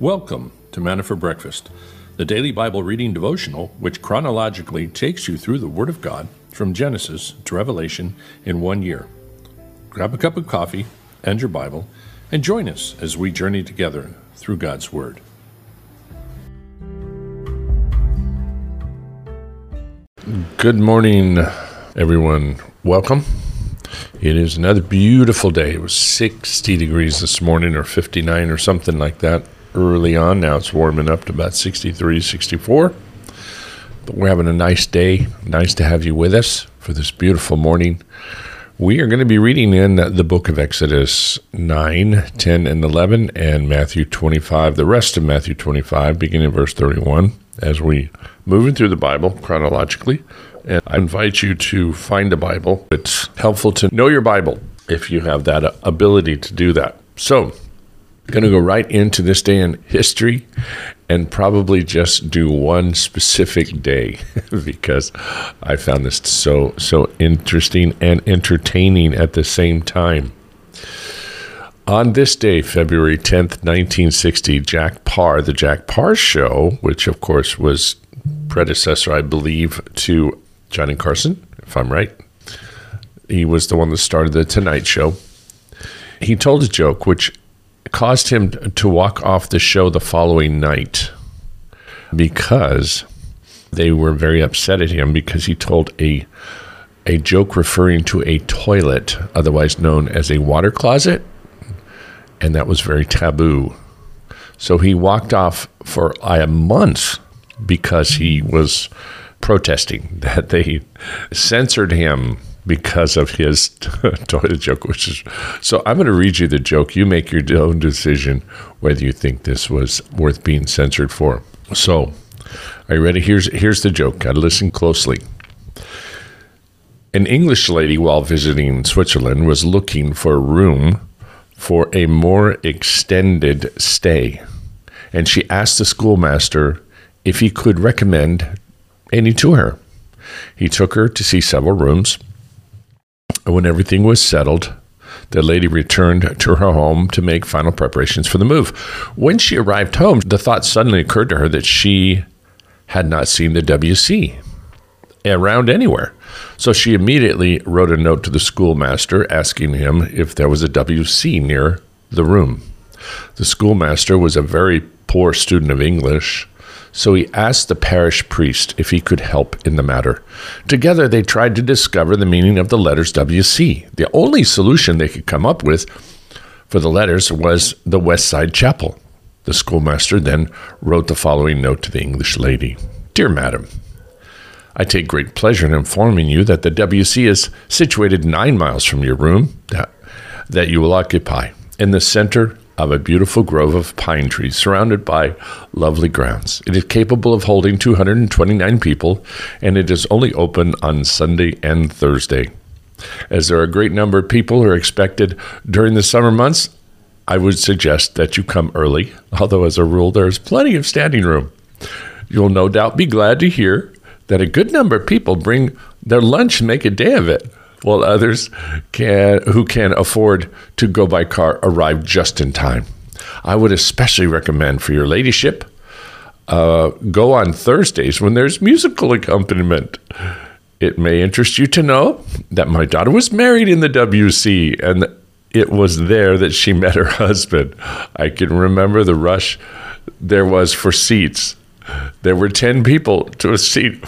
Welcome to Manna for Breakfast, the daily Bible reading devotional which chronologically takes you through the Word of God from Genesis to Revelation in one year. Grab a cup of coffee and your Bible and join us as we journey together through God's Word. Good morning, everyone. Welcome. It is another beautiful day. It was 60 degrees this morning, or 59, or something like that early on. Now it's warming up to about 63, 64. But we're having a nice day. Nice to have you with us for this beautiful morning. We are going to be reading in the book of Exodus 9, 10, and 11, and Matthew 25, the rest of Matthew 25, beginning in verse 31, as we moving through the Bible chronologically. And I invite you to find a Bible. It's helpful to know your Bible if you have that ability to do that. So, going to go right into this day in history and probably just do one specific day because I found this so so interesting and entertaining at the same time. On this day, February 10th, 1960, Jack Paar, the Jack Paar show, which of course was predecessor, I believe, to Johnny Carson, if I'm right. He was the one that started the Tonight Show. He told a joke which caused him to walk off the show the following night because they were very upset at him because he told a a joke referring to a toilet, otherwise known as a water closet, and that was very taboo. So he walked off for a month because he was protesting that they censored him because of his toilet joke, which is so. I'm going to read you the joke. You make your own decision whether you think this was worth being censored for. So, are you ready? Here's here's the joke. Got to listen closely. An English lady, while visiting Switzerland, was looking for a room for a more extended stay, and she asked the schoolmaster if he could recommend any to her. He took her to see several rooms when everything was settled, the lady returned to her home to make final preparations for the move. When she arrived home, the thought suddenly occurred to her that she had not seen the WC around anywhere. So she immediately wrote a note to the schoolmaster asking him if there was a WC near the room. The schoolmaster was a very poor student of English so he asked the parish priest if he could help in the matter. Together, they tried to discover the meaning of the letters WC. The only solution they could come up with for the letters was the West Side Chapel. The schoolmaster then wrote the following note to the English lady Dear Madam, I take great pleasure in informing you that the WC is situated nine miles from your room that, that you will occupy in the center of a beautiful grove of pine trees surrounded by lovely grounds. It is capable of holding 229 people, and it is only open on Sunday and Thursday. As there are a great number of people who are expected during the summer months, I would suggest that you come early, although, as a rule, there is plenty of standing room. You'll no doubt be glad to hear that a good number of people bring their lunch and make a day of it while others can, who can afford to go by car arrive just in time. I would especially recommend for your ladyship uh, go on Thursdays when there's musical accompaniment. It may interest you to know that my daughter was married in the WC and it was there that she met her husband. I can remember the rush there was for seats. There were 10 people to a seat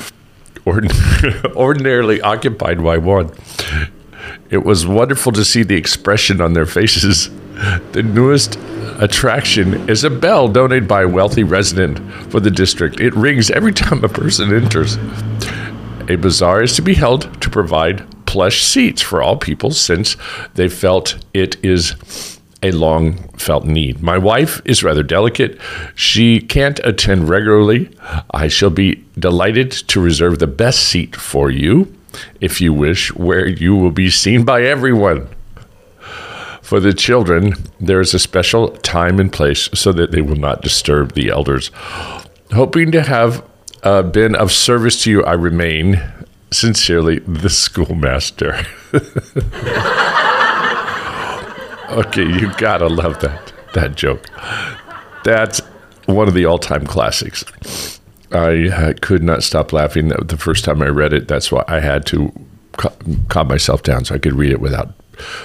ordinarily occupied by one. It was wonderful to see the expression on their faces. The newest attraction is a bell donated by a wealthy resident for the district. It rings every time a person enters. A bazaar is to be held to provide plush seats for all people since they felt it is a long felt need. My wife is rather delicate. She can't attend regularly. I shall be delighted to reserve the best seat for you, if you wish, where you will be seen by everyone. For the children, there is a special time and place so that they will not disturb the elders. Hoping to have uh, been of service to you, I remain sincerely the schoolmaster. Okay, you gotta love that that joke. That's one of the all-time classics. I uh, could not stop laughing the first time I read it. That's why I had to calm myself down so I could read it without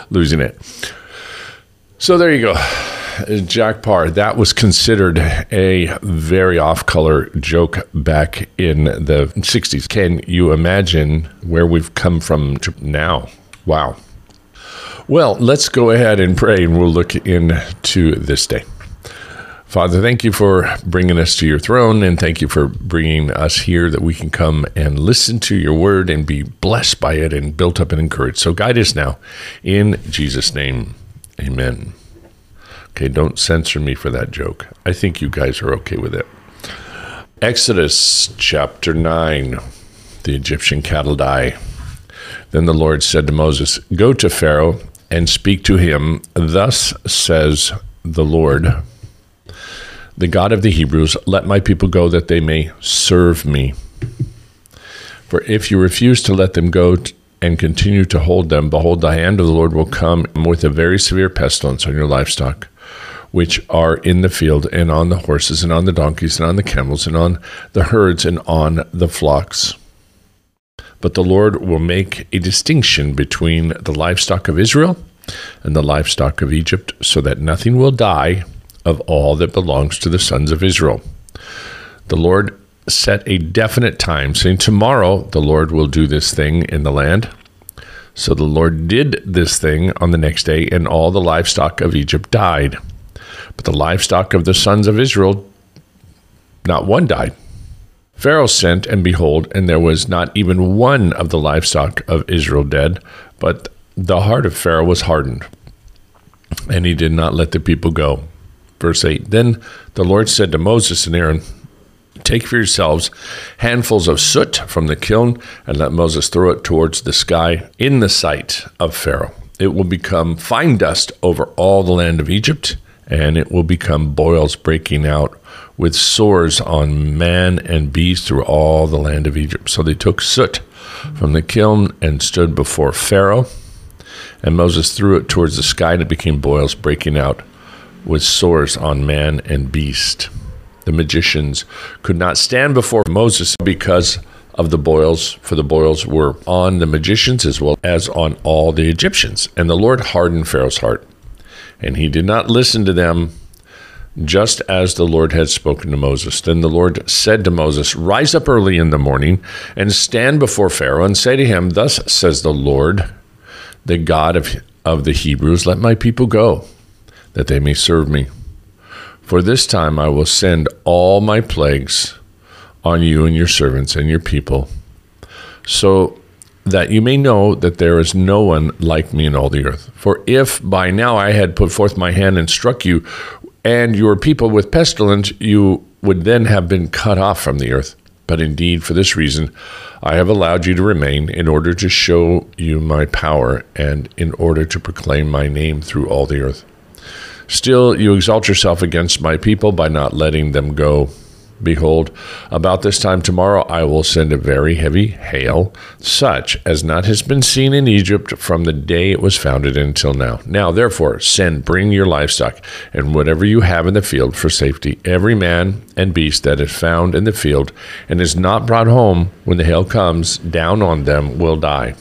losing it. So there you go. Jack Paar. That was considered a very off color joke back in the 60s. Can you imagine where we've come from now? Wow. Well, let's go ahead and pray and we'll look into this day. Father, thank you for bringing us to your throne and thank you for bringing us here that we can come and listen to your word and be blessed by it and built up and encouraged. So guide us now in Jesus' name. Amen. Okay, don't censor me for that joke. I think you guys are okay with it. Exodus chapter 9 The Egyptian cattle die. Then the Lord said to Moses, Go to Pharaoh and speak to him. Thus says the Lord, the God of the Hebrews, let my people go that they may serve me. For if you refuse to let them go, and continue to hold them, behold, the hand of the Lord will come with a very severe pestilence on your livestock, which are in the field, and on the horses, and on the donkeys, and on the camels, and on the herds, and on the flocks. But the Lord will make a distinction between the livestock of Israel and the livestock of Egypt, so that nothing will die of all that belongs to the sons of Israel. The Lord set a definite time, saying, Tomorrow the Lord will do this thing in the land. So the Lord did this thing on the next day, and all the livestock of Egypt died. But the livestock of the sons of Israel, not one died. Pharaoh sent, and behold, and there was not even one of the livestock of Israel dead, but the heart of Pharaoh was hardened, and he did not let the people go. Verse 8 Then the Lord said to Moses and Aaron, Take for yourselves handfuls of soot from the kiln and let Moses throw it towards the sky in the sight of Pharaoh. It will become fine dust over all the land of Egypt, and it will become boils breaking out with sores on man and beast through all the land of Egypt. So they took soot from the kiln and stood before Pharaoh. And Moses threw it towards the sky, and it became boils breaking out with sores on man and beast the magicians could not stand before Moses because of the boils, for the boils were on the magicians as well as on all the Egyptians. And the Lord hardened Pharaoh's heart, and he did not listen to them, just as the Lord had spoken to Moses. Then the Lord said to Moses, Rise up early in the morning and stand before Pharaoh and say to him, Thus says the Lord, the God of, of the Hebrews, let my people go, that they may serve me. For this time I will send all my plagues on you and your servants and your people, so that you may know that there is no one like me in all the earth. For if by now I had put forth my hand and struck you and your people with pestilence, you would then have been cut off from the earth. But indeed, for this reason, I have allowed you to remain in order to show you my power and in order to proclaim my name through all the earth. Still, you exalt yourself against my people by not letting them go. Behold, about this time tomorrow I will send a very heavy hail, such as not has been seen in Egypt from the day it was founded until now. Now, therefore, send, bring your livestock, and whatever you have in the field for safety. Every man and beast that is found in the field and is not brought home when the hail comes down on them will die.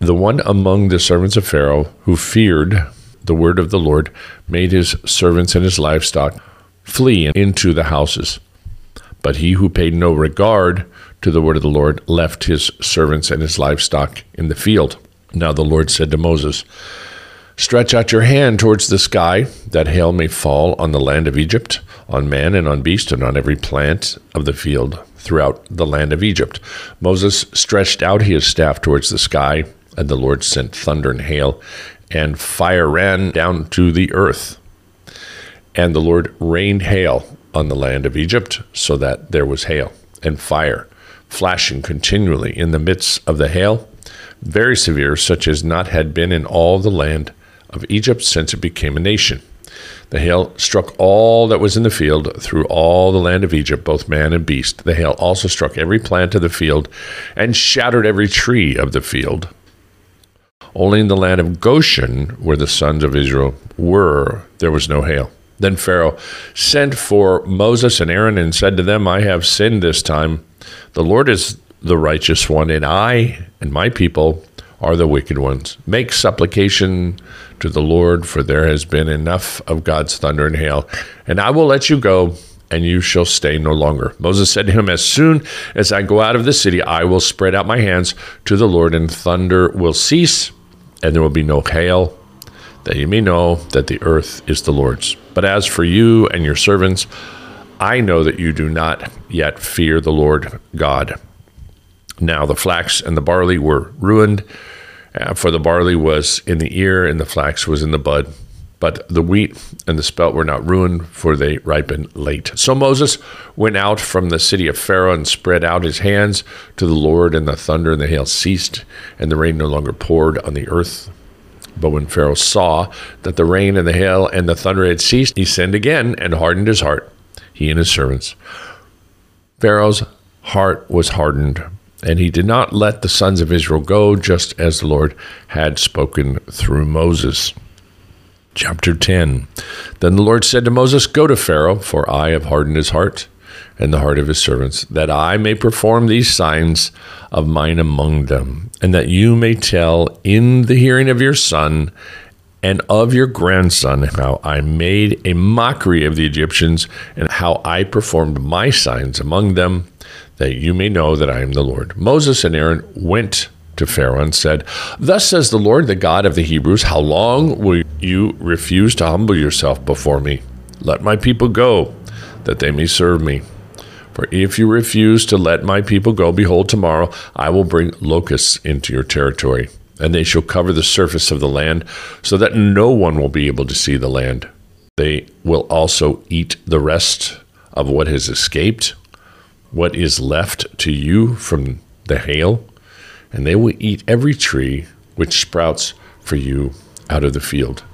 The one among the servants of Pharaoh who feared the word of the Lord made his servants and his livestock flee into the houses. But he who paid no regard to the word of the Lord left his servants and his livestock in the field. Now the Lord said to Moses, Stretch out your hand towards the sky, that hail may fall on the land of Egypt, on man and on beast, and on every plant of the field throughout the land of Egypt. Moses stretched out his staff towards the sky, and the Lord sent thunder and hail, and fire ran down to the earth. And the Lord rained hail on the land of Egypt, so that there was hail and fire flashing continually in the midst of the hail, very severe, such as not had been in all the land of Egypt since it became a nation. The hail struck all that was in the field through all the land of Egypt, both man and beast. The hail also struck every plant of the field and shattered every tree of the field. Only in the land of Goshen, where the sons of Israel were, there was no hail. Then Pharaoh sent for Moses and Aaron and said to them, I have sinned this time. The Lord is the righteous one, and I and my people are the wicked ones. Make supplication to the Lord, for there has been enough of God's thunder and hail, and I will let you go, and you shall stay no longer. Moses said to him, As soon as I go out of the city, I will spread out my hands to the Lord, and thunder will cease, and there will be no hail, that you may know that the earth is the Lord's. But as for you and your servants, I know that you do not yet fear the Lord God. Now the flax and the barley were ruined, uh, for the barley was in the ear and the flax was in the bud. But the wheat and the spelt were not ruined, for they ripened late. So Moses went out from the city of Pharaoh and spread out his hands to the Lord, and the thunder and the hail ceased, and the rain no longer poured on the earth. But when Pharaoh saw that the rain and the hail and the thunder had ceased, he sinned again and hardened his heart, he and his servants. Pharaoh's heart was hardened, and he did not let the sons of Israel go, just as the Lord had spoken through Moses. Chapter 10 Then the Lord said to Moses, Go to Pharaoh, for I have hardened his heart and the heart of his servants, that I may perform these signs of mine among them, and that you may tell in the hearing of your son and of your grandson how I made a mockery of the Egyptians, and how I performed my signs among them, that you may know that I am the Lord. Moses and Aaron went to Pharaoh and said, Thus says the Lord, the God of the Hebrews, how long will you refuse to humble yourself before me? Let my people go, that they may serve me. For if you refuse to let my people go, behold, tomorrow I will bring locusts into your territory, and they shall cover the surface of the land, so that no one will be able to see the land. They will also eat the rest of what has escaped, what is left to you from the hail, and they will eat every tree which sprouts for you out of the field.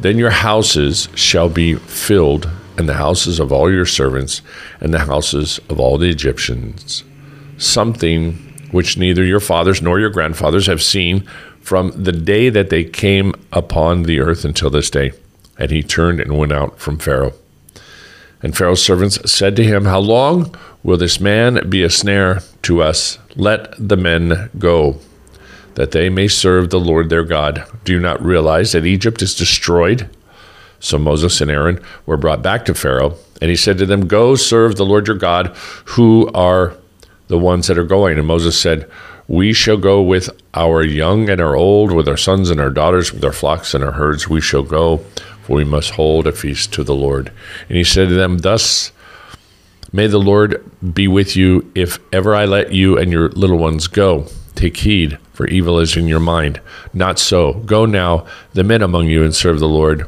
Then your houses shall be filled and the houses of all your servants, and the houses of all the Egyptians, something which neither your fathers nor your grandfathers have seen from the day that they came upon the earth until this day. And he turned and went out from Pharaoh. And Pharaoh's servants said to him, How long will this man be a snare to us? Let the men go, that they may serve the Lord their God. Do you not realize that Egypt is destroyed? So Moses and Aaron were brought back to Pharaoh, and he said to them, Go serve the Lord your God, who are the ones that are going. And Moses said, We shall go with our young and our old, with our sons and our daughters, with our flocks and our herds. We shall go, for we must hold a feast to the Lord. And he said to them, Thus may the Lord be with you if ever I let you and your little ones go. Take heed, for evil is in your mind. Not so. Go now, the men among you, and serve the Lord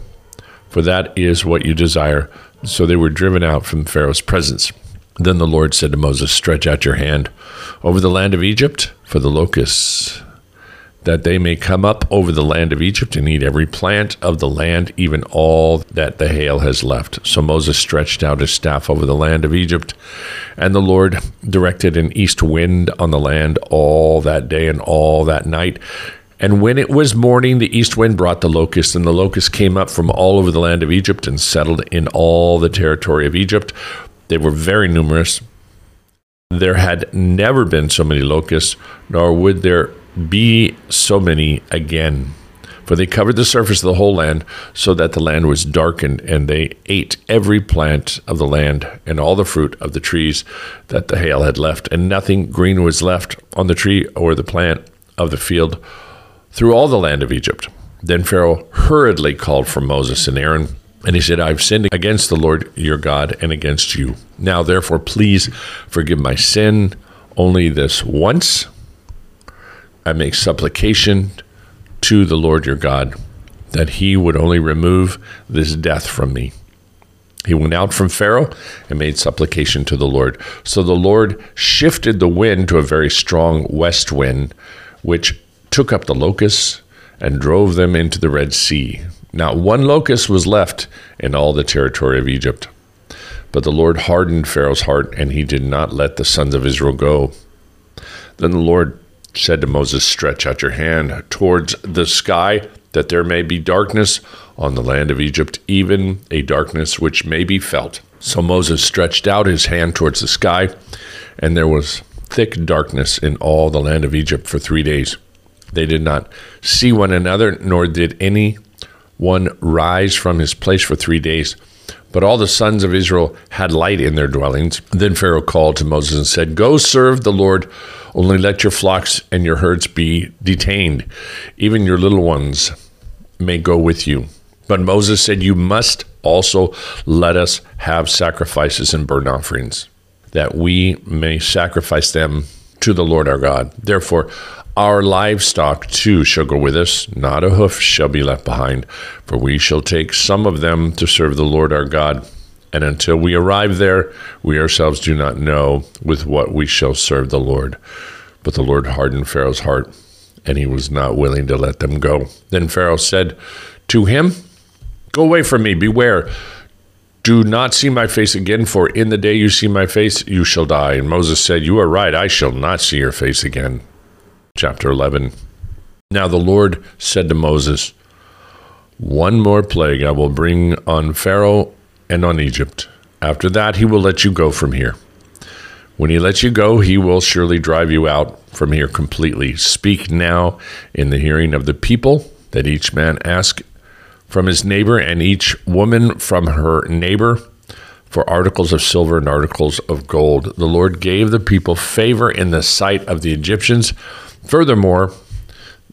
for that is what you desire. So they were driven out from Pharaoh's presence. Then the Lord said to Moses, Stretch out your hand over the land of Egypt for the locusts, that they may come up over the land of Egypt and eat every plant of the land, even all that the hail has left. So Moses stretched out his staff over the land of Egypt, and the Lord directed an east wind on the land all that day and all that night and when it was morning, the east wind brought the locusts, and the locusts came up from all over the land of Egypt and settled in all the territory of Egypt. They were very numerous. There had never been so many locusts, nor would there be so many again. For they covered the surface of the whole land, so that the land was darkened, and they ate every plant of the land and all the fruit of the trees that the hail had left, and nothing green was left on the tree or the plant of the field through all the land of Egypt. Then Pharaoh hurriedly called for Moses and Aaron, and he said, I've sinned against the Lord your God and against you. Now, therefore, please forgive my sin only this once. I make supplication to the Lord your God that he would only remove this death from me. He went out from Pharaoh and made supplication to the Lord. So the Lord shifted the wind to a very strong west wind, which took up the locusts and drove them into the Red Sea. Not one locust was left in all the territory of Egypt. But the Lord hardened Pharaoh's heart, and he did not let the sons of Israel go. Then the Lord said to Moses, Stretch out your hand towards the sky, that there may be darkness on the land of Egypt, even a darkness which may be felt. So Moses stretched out his hand towards the sky, and there was thick darkness in all the land of Egypt for three days. They did not see one another, nor did any one rise from his place for three days. But all the sons of Israel had light in their dwellings. Then Pharaoh called to Moses and said, Go serve the Lord, only let your flocks and your herds be detained. Even your little ones may go with you. But Moses said, You must also let us have sacrifices and burnt offerings, that we may sacrifice them to the Lord our God. Therefore, our livestock too shall go with us, not a hoof shall be left behind, for we shall take some of them to serve the Lord our God. And until we arrive there, we ourselves do not know with what we shall serve the Lord. But the Lord hardened Pharaoh's heart, and he was not willing to let them go. Then Pharaoh said to him, Go away from me, beware. Do not see my face again, for in the day you see my face, you shall die. And Moses said, You are right, I shall not see your face again. Chapter 11. Now the Lord said to Moses, One more plague I will bring on Pharaoh and on Egypt. After that, he will let you go from here. When he lets you go, he will surely drive you out from here completely. Speak now in the hearing of the people, that each man ask from his neighbor and each woman from her neighbor for articles of silver and articles of gold. The Lord gave the people favor in the sight of the Egyptians. Furthermore,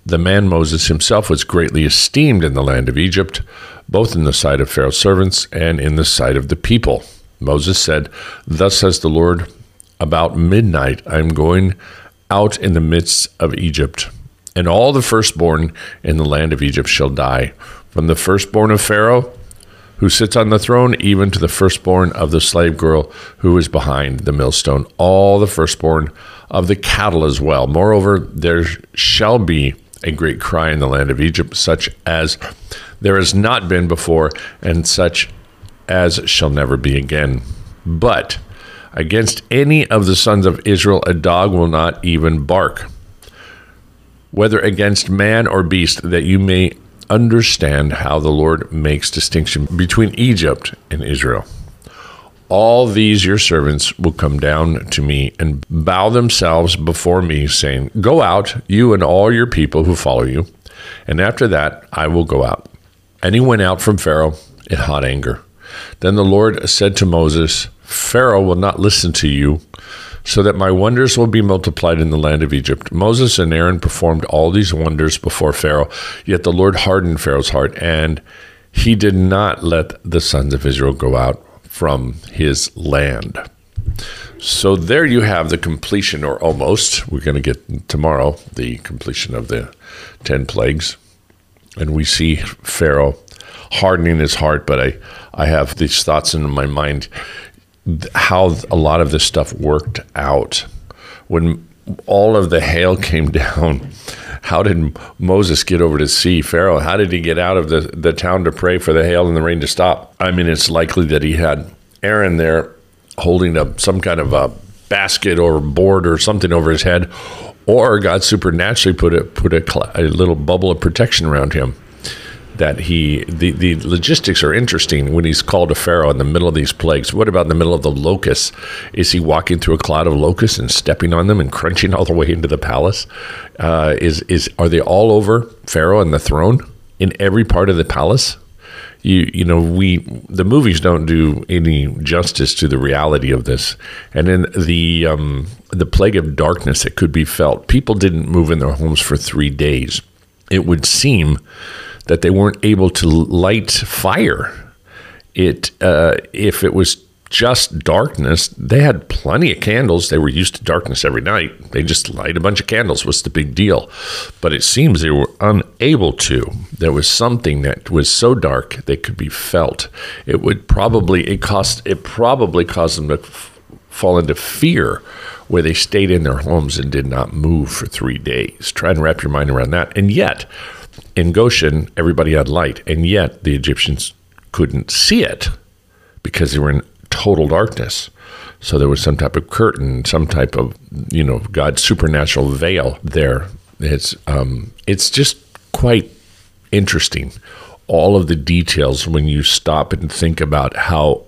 the man Moses himself was greatly esteemed in the land of Egypt, both in the sight of Pharaoh's servants and in the sight of the people. Moses said, Thus says the Lord, about midnight I am going out in the midst of Egypt, and all the firstborn in the land of Egypt shall die, from the firstborn of Pharaoh who sits on the throne, even to the firstborn of the slave girl who is behind the millstone, all the firstborn of the cattle as well. Moreover, there shall be a great cry in the land of Egypt, such as there has not been before, and such as shall never be again. But against any of the sons of Israel, a dog will not even bark, whether against man or beast, that you may understand how the Lord makes distinction between Egypt and Israel. All these your servants will come down to me and bow themselves before me, saying, Go out, you and all your people who follow you, and after that I will go out. And he went out from Pharaoh in hot anger. Then the Lord said to Moses, Pharaoh will not listen to you, so that my wonders will be multiplied in the land of Egypt. Moses and Aaron performed all these wonders before Pharaoh, yet the Lord hardened Pharaoh's heart, and he did not let the sons of Israel go out from his land. So there you have the completion, or almost. We're going to get tomorrow the completion of the 10 plagues. And we see Pharaoh hardening his heart, but I, I have these thoughts in my mind how a lot of this stuff worked out. When all of the hail came down, how did Moses get over to see Pharaoh? How did he get out of the, the town to pray for the hail and the rain to stop? I mean, it's likely that he had Aaron there holding a, some kind of a basket or board or something over his head, or God supernaturally put a, put a, a little bubble of protection around him that he the, the logistics are interesting when he's called to Pharaoh in the middle of these plagues. What about in the middle of the locusts? Is he walking through a cloud of locusts and stepping on them and crunching all the way into the palace? Uh, is is are they all over Pharaoh and the throne in every part of the palace? You you know we the movies don't do any justice to the reality of this, and in the um, the plague of darkness that could be felt, people didn't move in their homes for three days. It would seem that they weren't able to light fire. It uh, if it was just darkness, they had plenty of candles. They were used to darkness every night. They just light a bunch of candles. What's the big deal? But it seems they were unable to. There was something that was so dark they could be felt. It would probably it cost it probably caused them to f- fall into fear where they stayed in their homes and did not move for three days. Try and wrap your mind around that. And yet, in Goshen, everybody had light, and yet the Egyptians couldn't see it because they were in total darkness. So there was some type of curtain, some type of you know God's supernatural veil there. It's um, it's just quite interesting. All of the details when you stop and think about how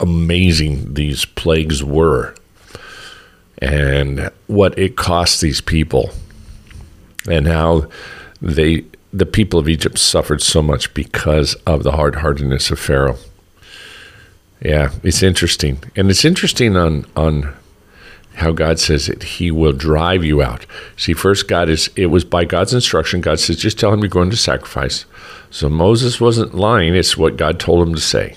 amazing these plagues were and what it cost these people and how they the people of Egypt suffered so much because of the hard-heartedness of Pharaoh. Yeah, it's interesting. And it's interesting on on how God says that He will drive you out. See, first God is it was by God's instruction. God says, just tell him you're going to sacrifice. So Moses wasn't lying, it's what God told him to say.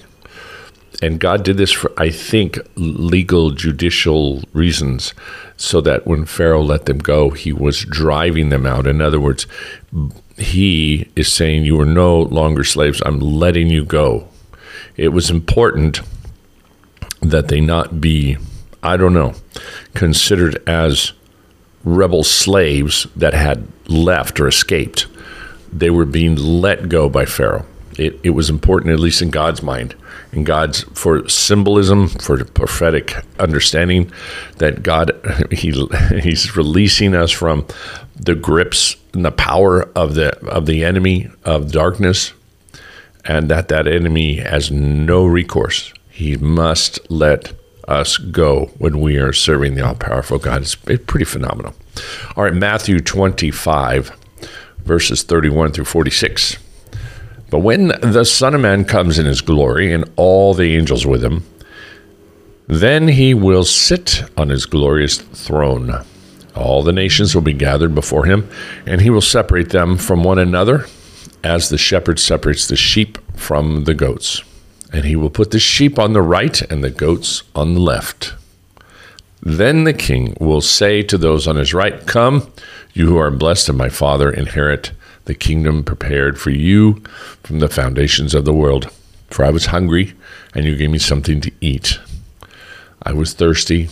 And God did this for, I think, legal, judicial reasons, so that when Pharaoh let them go, he was driving them out. In other words, he is saying, You are no longer slaves. I'm letting you go. It was important that they not be, I don't know, considered as rebel slaves that had left or escaped. They were being let go by Pharaoh. It, it was important, at least in God's mind, in God's for symbolism, for prophetic understanding, that God he he's releasing us from the grips and the power of the of the enemy of darkness, and that that enemy has no recourse. He must let us go when we are serving the all powerful God. It's, it's pretty phenomenal. All right, Matthew 25, verses 31 through 46. But when the Son of Man comes in his glory and all the angels with him, then he will sit on his glorious throne. All the nations will be gathered before him, and he will separate them from one another as the shepherd separates the sheep from the goats. And he will put the sheep on the right and the goats on the left. Then the king will say to those on his right, Come, you who are blessed of my Father, inherit the kingdom prepared for you from the foundations of the world. For I was hungry, and you gave me something to eat. I was thirsty,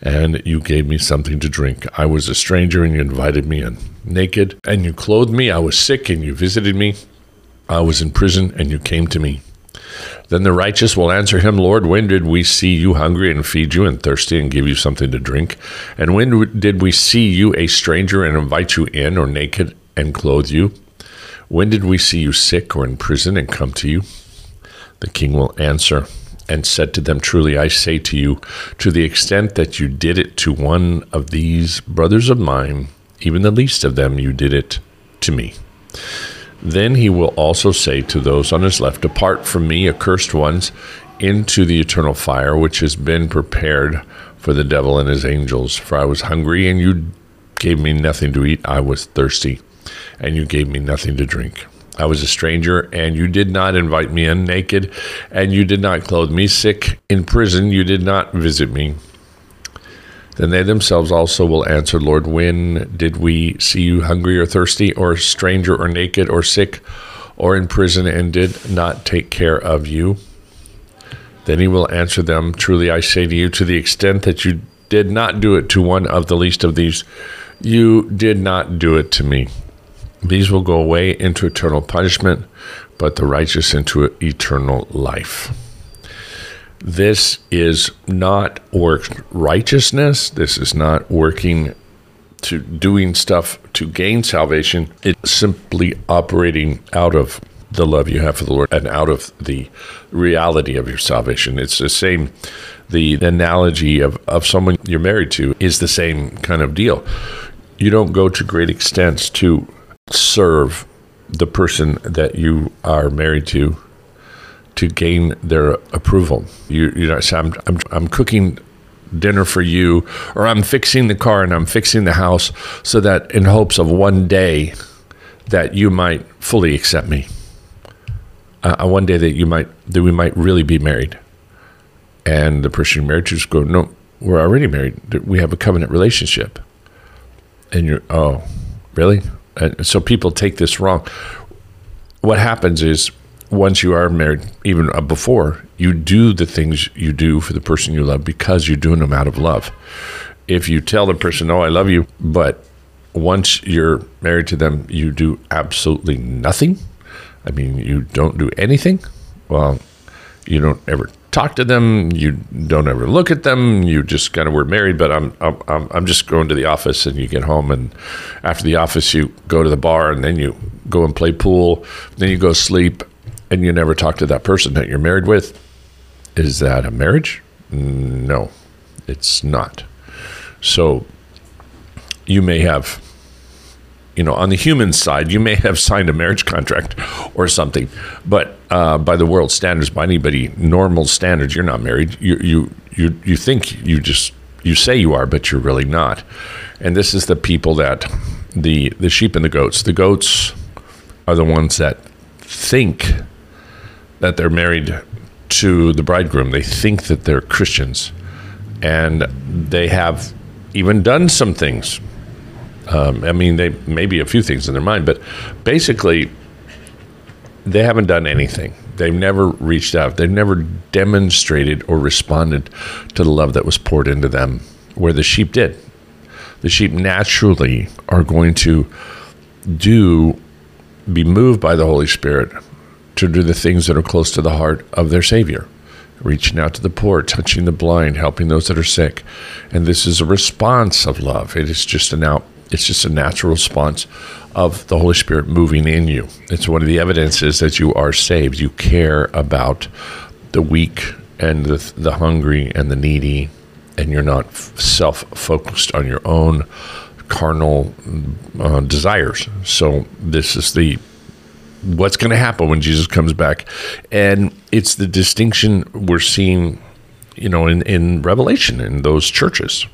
and you gave me something to drink. I was a stranger, and you invited me in. Naked, and you clothed me. I was sick, and you visited me. I was in prison, and you came to me. Then the righteous will answer him, Lord, when did we see you hungry and feed you, and thirsty and give you something to drink? And when did we see you a stranger and invite you in, or naked and clothe you? When did we see you sick or in prison and come to you? The king will answer and said to them, Truly I say to you, to the extent that you did it to one of these brothers of mine, even the least of them, you did it to me. Then he will also say to those on his left, Depart from me, accursed ones, into the eternal fire, which has been prepared for the devil and his angels. For I was hungry, and you gave me nothing to eat. I was thirsty and you gave me nothing to drink. I was a stranger, and you did not invite me in naked, and you did not clothe me sick. In prison, you did not visit me. Then they themselves also will answer, Lord, when did we see you hungry or thirsty, or stranger, or naked, or sick, or in prison, and did not take care of you? Then he will answer them, Truly I say to you, to the extent that you did not do it to one of the least of these, you did not do it to me. These will go away into eternal punishment, but the righteous into eternal life. This is not work righteousness. This is not working to doing stuff to gain salvation. It's simply operating out of the love you have for the Lord and out of the reality of your salvation. It's the same. The analogy of, of someone you're married to is the same kind of deal. You don't go to great extents to serve the person that you are married to to gain their approval. You, you know, say, I'm, I'm, I'm cooking dinner for you, or I'm fixing the car and I'm fixing the house so that in hopes of one day that you might fully accept me. Uh, uh one day that you might, that we might really be married. And the person you're married to just go, no, we're already married. We have a covenant relationship. And you're, oh, really? And so people take this wrong. What happens is once you are married, even uh, before, you do the things you do for the person you love because you're doing them out of love. If you tell the person, "Oh, I love you," but once you're married to them, you do absolutely nothing. I mean, you don't do anything. Well, you don't ever talk to them. You don't ever look at them. You just kind of were married, but I'm, I'm, I'm just going to the office and you get home. And after the office, you go to the bar and then you go and play pool. Then you go sleep and you never talk to that person that you're married with. Is that a marriage? No, it's not. So you may have you know, on the human side, you may have signed a marriage contract or something, but uh, by the world standards, by anybody normal standards, you're not married. You you you you think you just you say you are, but you're really not. And this is the people that the the sheep and the goats. The goats are the ones that think that they're married to the bridegroom. They think that they're Christians, and they have even done some things um, I mean, they maybe a few things in their mind, but basically, they haven't done anything. They've never reached out. They've never demonstrated or responded to the love that was poured into them, where the sheep did. The sheep naturally are going to do, be moved by the Holy Spirit to do the things that are close to the heart of their Savior reaching out to the poor, touching the blind, helping those that are sick. And this is a response of love. It is just an out it's just a natural response of the Holy Spirit moving in you. It's one of the evidences that you are saved. You care about the weak and the, the hungry and the needy, and you're not self focused on your own carnal uh, desires. So, this is the what's going to happen when Jesus comes back. And it's the distinction we're seeing, you know, in, in Revelation in those churches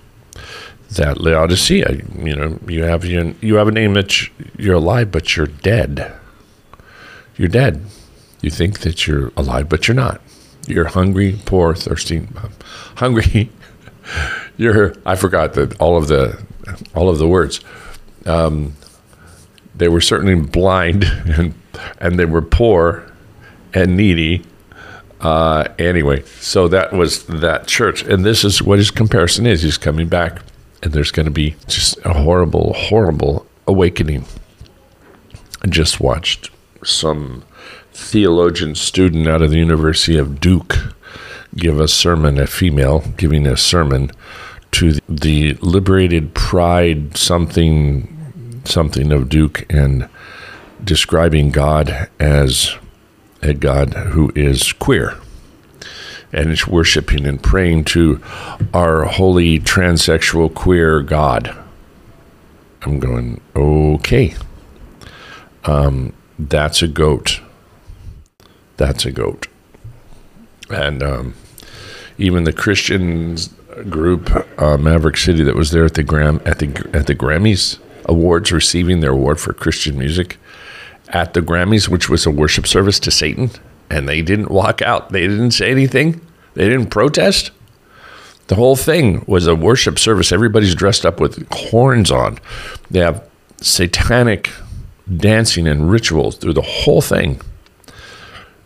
that Laodicea, you know, you have you, you have a name that you're alive, but you're dead. You're dead. You think that you're alive, but you're not. You're hungry, poor, thirsty, hungry. you're. I forgot that all of the all of the words. Um, they were certainly blind, and and they were poor and needy. Uh, anyway, so that was that church, and this is what his comparison is. He's coming back and there's going to be just a horrible, horrible awakening. I just watched some theologian student out of the University of Duke give a sermon, a female giving a sermon to the liberated pride something something of Duke and describing God as a God who is queer and worshiping and praying to our holy transsexual queer God. I'm going, okay. Um, that's a goat. That's a goat. And um, even the Christians group, uh, Maverick City, that was there at the Gram at the at the Grammys Awards, receiving their award for Christian music at the Grammys, which was a worship service to Satan and they didn't walk out. They didn't say anything. They didn't protest. The whole thing was a worship service. Everybody's dressed up with horns on. They have satanic dancing and rituals through the whole thing.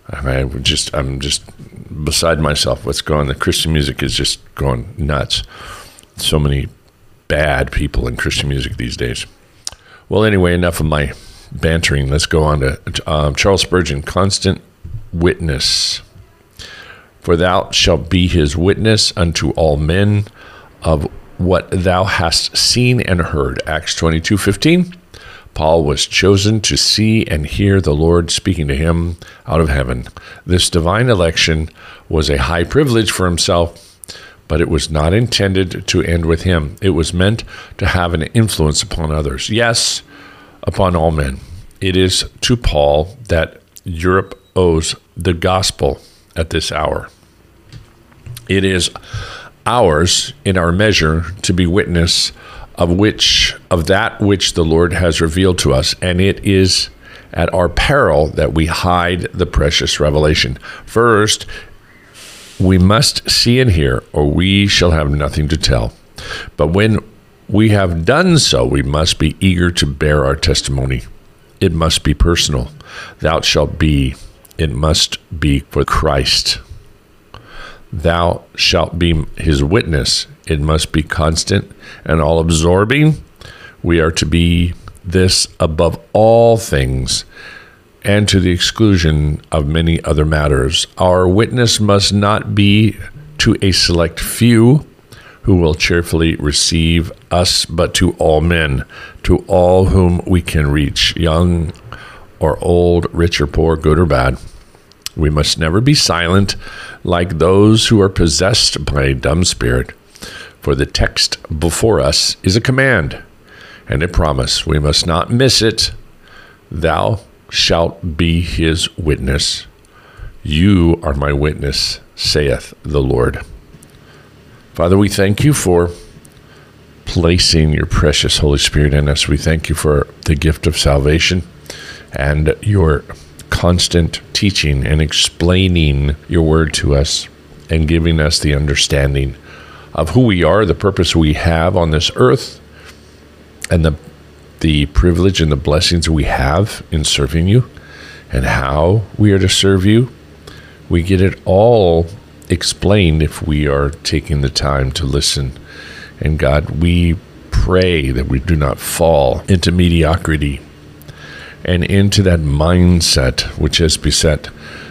I mean, just, I'm just beside myself. What's going? The Christian music is just going nuts. So many bad people in Christian music these days. Well, anyway, enough of my bantering. Let's go on to um, Charles Spurgeon, constant witness. For thou shalt be his witness unto all men of what thou hast seen and heard. Acts 22 15. Paul was chosen to see and hear the Lord speaking to him out of heaven. This divine election was a high privilege for himself, but it was not intended to end with him. It was meant to have an influence upon others. Yes, upon all men. It is to Paul that Europe owes the gospel at this hour. It is ours in our measure to be witness of which of that which the Lord has revealed to us, and it is at our peril that we hide the precious revelation. First, we must see and hear, or we shall have nothing to tell. But when we have done so, we must be eager to bear our testimony. It must be personal. Thou shalt be it must be for Christ. Thou shalt be his witness. It must be constant and all absorbing. We are to be this above all things and to the exclusion of many other matters. Our witness must not be to a select few who will cheerfully receive us, but to all men, to all whom we can reach, young or old, rich or poor, good or bad. We must never be silent like those who are possessed by a dumb spirit, for the text before us is a command and a promise. We must not miss it. Thou shalt be his witness. You are my witness, saith the Lord. Father, we thank you for placing your precious Holy Spirit in us. We thank you for the gift of salvation and your constant teaching and explaining your word to us and giving us the understanding of who we are, the purpose we have on this earth, and the the privilege and the blessings we have in serving you and how we are to serve you. We get it all explained if we are taking the time to listen. And God, we pray that we do not fall into mediocrity and into that mindset which has beset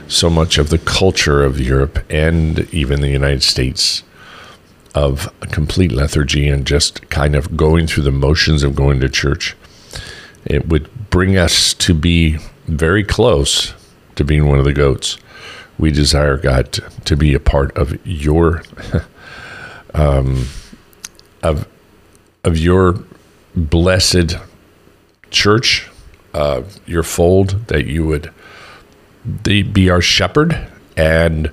so much of the culture of Europe and even the United States of complete lethargy and just kind of going through the motions of going to church. It would bring us to be very close to being one of the goats. We desire God to, be a part of your um, of of your blessed church, uh, your fold, that you would be our shepherd and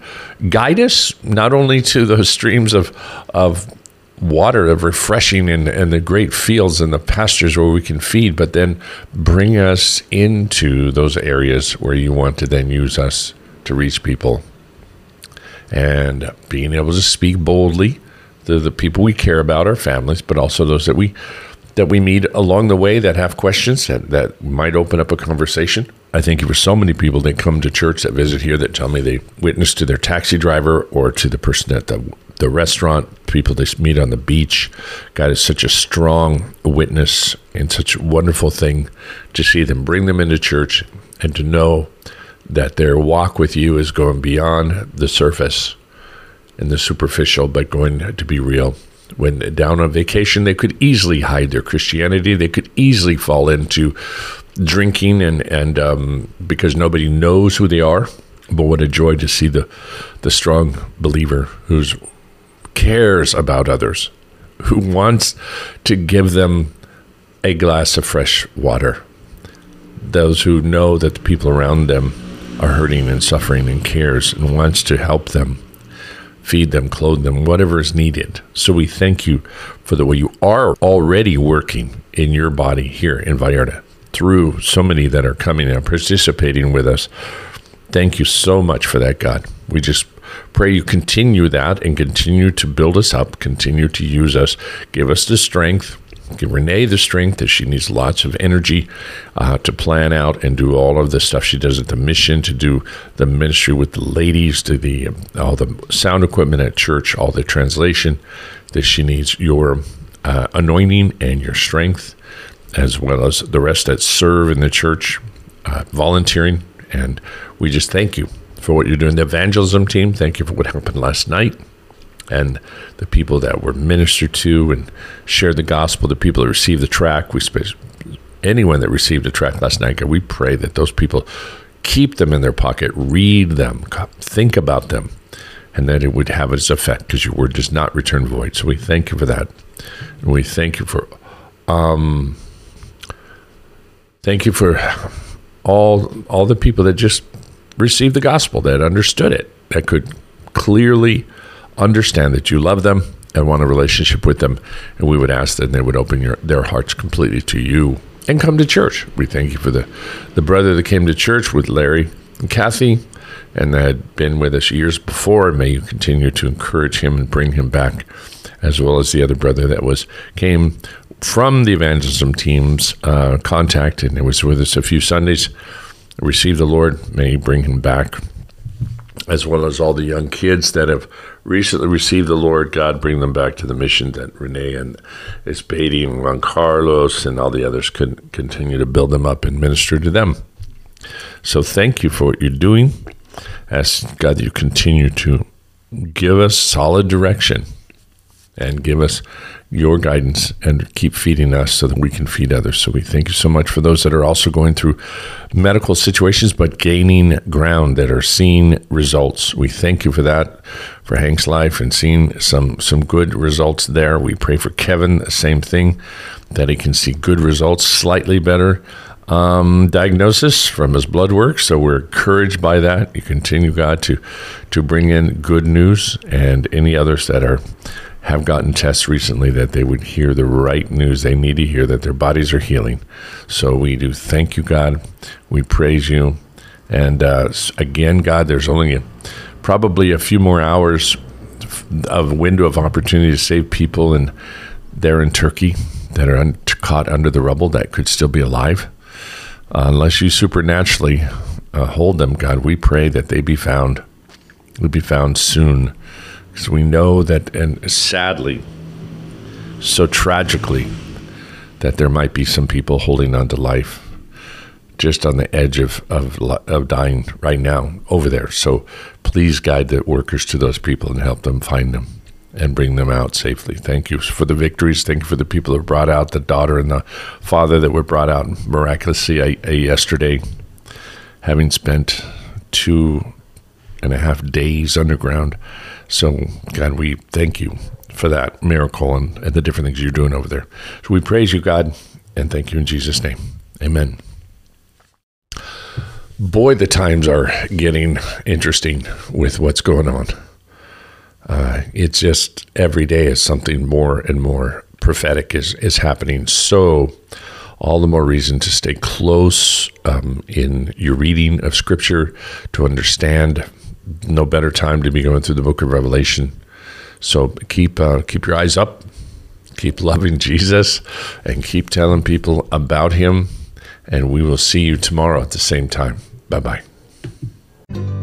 guide us not only to those streams of of water of refreshing and, and the great fields and the pastures where we can feed, but then bring us into those areas where you want to then use us to reach people. And being able to speak boldly to the people we care about, our families, but also those that we that we meet along the way that have questions that, that might open up a conversation. I thank you for so many people that come to church that visit here that tell me they witness to their taxi driver or to the person at the the restaurant, people they meet on the beach. God is such a strong witness and such a wonderful thing to see them bring them into church and to know that their walk with you is going beyond the surface and the superficial, but going to be real. When down on vacation, they could easily hide their Christianity. They could easily fall into drinking and and um, because nobody knows who they are. But what a joy to see the the strong believer who cares about others, who wants to give them a glass of fresh water. Those who know that the people around them are hurting and suffering and cares and wants to help them, feed them, clothe them, whatever is needed. So we thank you for the way you are already working in your body here in Vallarta through so many that are coming and participating with us. Thank you so much for that, God. We just Pray you continue that and continue to build us up, continue to use us, give us the strength. Give Renee the strength that she needs lots of energy uh, to plan out and do all of the stuff she does at the mission, to do the ministry with the ladies, to the all the sound equipment at church, all the translation that she needs your uh, anointing and your strength, as well as the rest that serve in the church, uh, volunteering. And we just thank you for what you're doing. The evangelism team, thank you for what happened last night and the people that were ministered to and shared the gospel, the people that received the track. We anyone that received a track last night, God, we pray that those people keep them in their pocket, read them, think about them, and that it would have its effect because your word does not return void. So we thank you for that. And we thank you for um thank you for all all the people that just received the gospel, that understood it, that could clearly understand that you love them and want a relationship with them. And we would ask that they would open your, their hearts completely to you and come to church. We thank you for the, the brother that came to church with Larry and Kathy and that had been with us years before. May you continue to encourage him and bring him back, as well as the other brother that was came from the evangelism team's uh, contact and it was with us a few Sundays receive the Lord. May He bring him back, as well as all the young kids that have recently received the Lord. God, bring them back to the mission that Renee and Espady and Juan Carlos and all the others could continue to build them up and minister to them. So thank you for what you're doing. Ask God that you continue to give us solid direction and give us your guidance and keep feeding us so that we can feed others. So we thank you so much for those that are also going through medical situations but gaining ground that are seeing results. We thank you for that for Hank's life and seeing some some good results there. We pray for Kevin, the same thing that he can see good results, slightly better um, diagnosis from his blood work. So we're encouraged by that. You continue, God, to to bring in good news and any others that are have gotten tests recently that they would hear the right news they need to hear that their bodies are healing. So we do thank you, God. We praise you. And uh, again, God, there's only a, probably a few more hours of window of opportunity to save people and there in Turkey that are un- caught under the rubble that could still be alive. Uh, unless you supernaturally uh, hold them, God, we pray that they be found, would be found soon because we know that, and sadly, so tragically, that there might be some people holding on to life just on the edge of, of, of dying right now over there. So please guide the workers to those people and help them find them and bring them out safely. Thank you for the victories. Thank you for the people that brought out, the daughter and the father that were brought out miraculously I, I, yesterday, having spent two and a half days underground. So, God, we thank you for that miracle and, and the different things you're doing over there. So we praise you, God, and thank you in Jesus' name. Amen. Boy, the times are getting interesting with what's going on. Uh, it's just every day is something more and more prophetic is, is happening. So, all the more reason to stay close um, in your reading of Scripture to understand. No better time to be going through the book of Revelation. So keep uh, keep your eyes up, keep loving Jesus, and keep telling people about Him. And we will see you tomorrow at the same time. Bye bye.